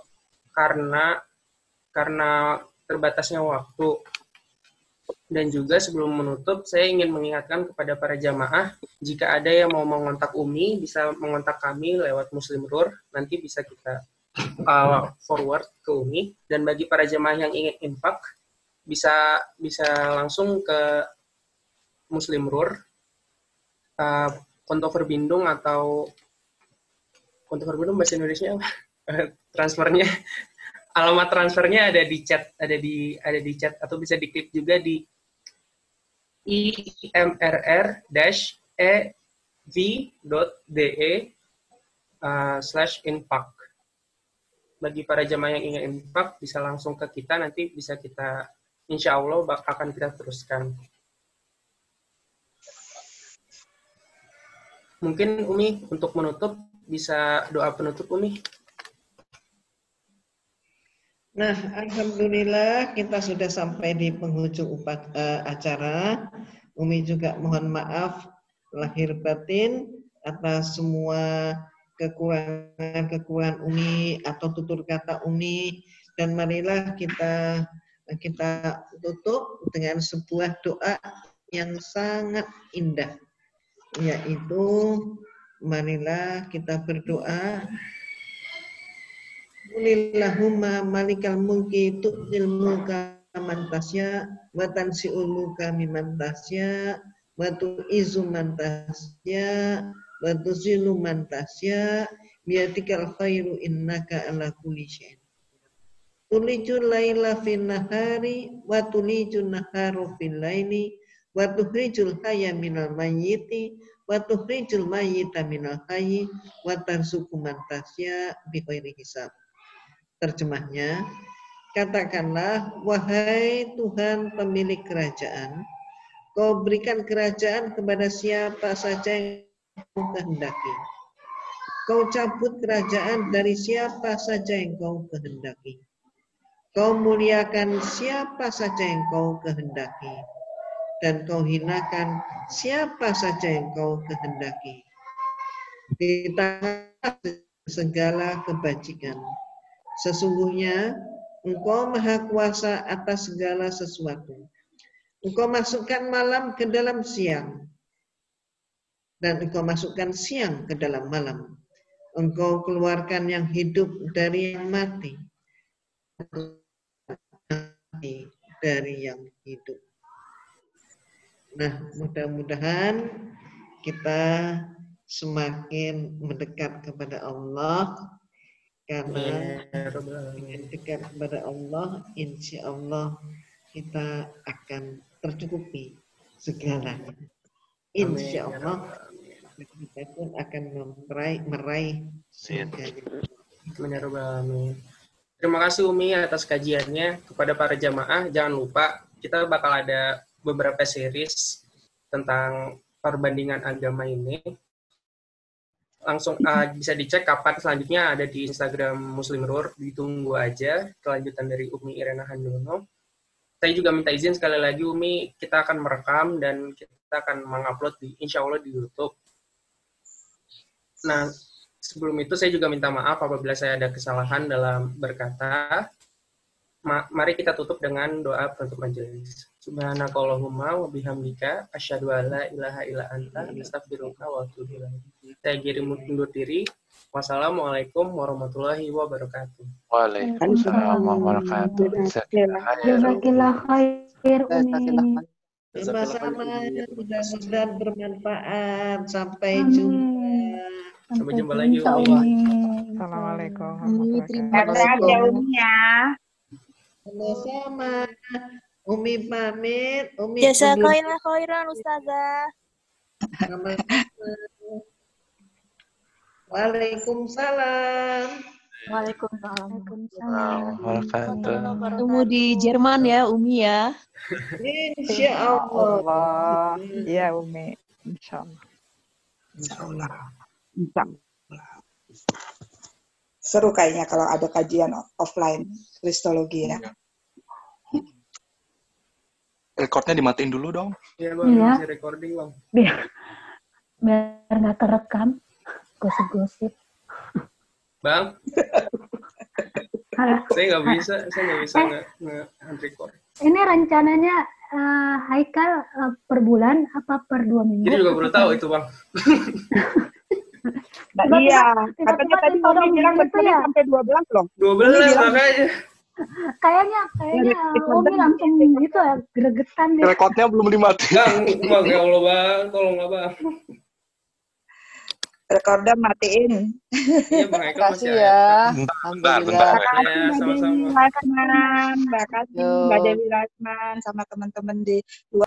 Speaker 1: karena karena terbatasnya waktu. Dan juga sebelum menutup, saya ingin mengingatkan kepada para jamaah, jika ada yang mau mengontak Umi, bisa mengontak kami lewat Muslim Rur, nanti bisa kita uh, forward ke Umi. Dan bagi para jamaah yang ingin infak, bisa bisa langsung ke Muslim Rur, uh, konto Verbindung atau konto Verbindung bahasa Indonesia (laughs) transfernya. Alamat transfernya ada di chat ada di ada di chat atau bisa diklik juga di imrr dash e uh, slash infak bagi para jemaah yang ingin infak bisa langsung ke kita. Nanti bisa kita insya Allah akan kita teruskan. Mungkin Umi untuk menutup bisa doa penutup Umi
Speaker 2: Nah, Alhamdulillah kita sudah sampai di penghujung upat, uh, acara. Umi juga mohon maaf lahir batin atas semua kekurangan-kekurangan Umi atau tutur kata Umi dan marilah kita kita tutup dengan sebuah doa yang sangat indah yaitu marilah kita berdoa Qulillahumma malikal mulki tu'til mulka man tasya wa tansi'ul mulka mimman tasya wa tu'izu man tasya wa tuzilu man tasya biyatikal khairu innaka ala kulli syai'in tulijul laila fin nahari wa tulijul naharu fil laili wa tuhrijul hayya minal mayyiti wa tuhrijul mayyita minal hayyi wa tarzuqu man tasya bi ghairi hisab Terjemahnya, katakanlah, wahai Tuhan pemilik kerajaan, kau berikan kerajaan kepada siapa saja yang kau kehendaki. Kau cabut kerajaan dari siapa saja yang kau kehendaki. Kau muliakan siapa saja yang kau kehendaki. Dan kau hinakan siapa saja yang kau kehendaki. Di tangan segala kebajikan Sesungguhnya Engkau maha kuasa atas segala sesuatu. Engkau masukkan malam ke dalam siang. Dan engkau masukkan siang ke dalam malam. Engkau keluarkan yang hidup dari yang mati. dari yang hidup. Nah, mudah-mudahan kita semakin mendekat kepada Allah karena dengan dekat kepada Allah, insya Allah kita akan tercukupi segalanya. Insya Allah kita pun akan meraih, meraih segalanya.
Speaker 1: Terima kasih Umi atas kajiannya. Kepada para jamaah, jangan lupa kita bakal ada beberapa series tentang perbandingan agama ini langsung uh, bisa dicek kapan selanjutnya ada di Instagram Muslim Rur. Ditunggu aja kelanjutan dari Umi Irena Handono. Saya juga minta izin sekali lagi Umi, kita akan merekam dan kita akan mengupload di Insya Allah di YouTube. Nah, sebelum itu saya juga minta maaf apabila saya ada kesalahan dalam berkata. Ma mari kita tutup dengan doa penutup majelis. Subhanakallahumma wa bihamdika asyhadu an la ilaha illa anta astaghfiruka wa atubu ilaik. Saya kirim undur diri. Wassalamualaikum warahmatullahi wabarakatuh.
Speaker 7: Waalaikumsalam warahmatullahi wabarakatuh.
Speaker 4: Jazakallah khair Umi.
Speaker 2: Sama-sama, mudah-mudahan bermanfaat. Sampai jumpa.
Speaker 1: Sampai jumpa lagi.
Speaker 6: Assalamualaikum warahmatullahi wabarakatuh.
Speaker 2: Sama-sama. Umi pamit. Umi
Speaker 8: Jazakallah khairan Ustazah.
Speaker 2: Waalaikumsalam.
Speaker 4: Waalaikumsalam.
Speaker 7: Waalaikumsalam.
Speaker 8: Tunggu di Jerman ya, Umi ya.
Speaker 2: Insya Allah.
Speaker 6: Ya Umi. Insya Allah.
Speaker 7: Insya Allah.
Speaker 6: Insya Allah.
Speaker 9: seru kayaknya kalau ada kajian offline kristologi ya.
Speaker 10: Recordnya dimatiin dulu dong.
Speaker 1: Iya bang,
Speaker 4: Iya.
Speaker 1: masih recording bang.
Speaker 4: biar biar nggak terekam gosip-gosip.
Speaker 1: Bang,
Speaker 4: Halo.
Speaker 1: saya nggak bisa, saya nggak bisa nge, nge record.
Speaker 4: Ini rencananya eh, Haikal eh, per bulan apa per dua minggu?
Speaker 1: Jadi juga baru tahu itu bang.
Speaker 9: Nah, iya, katanya tadi Umi bilang
Speaker 4: gitu
Speaker 9: bertemu
Speaker 4: ya?
Speaker 9: sampai 12 loh.
Speaker 1: 12
Speaker 9: Umi bilang
Speaker 1: makanya.
Speaker 4: Kayaknya kayaknya Umi langsung gitu ya gregetan deh.
Speaker 10: Recordnya belum dimatiin.
Speaker 1: Bang, bang ya Allah bang, tolonglah bang.
Speaker 9: Rekorder matiin.
Speaker 1: Iya bang Eka masih
Speaker 11: ya.
Speaker 10: Bentar, bentar.
Speaker 9: Terima kasih
Speaker 1: Ya,
Speaker 9: Mbak
Speaker 1: sama-sama.
Speaker 9: Dewi Rasman, Mbak kasih. Mbak Dewi Rasman sama teman-teman di luar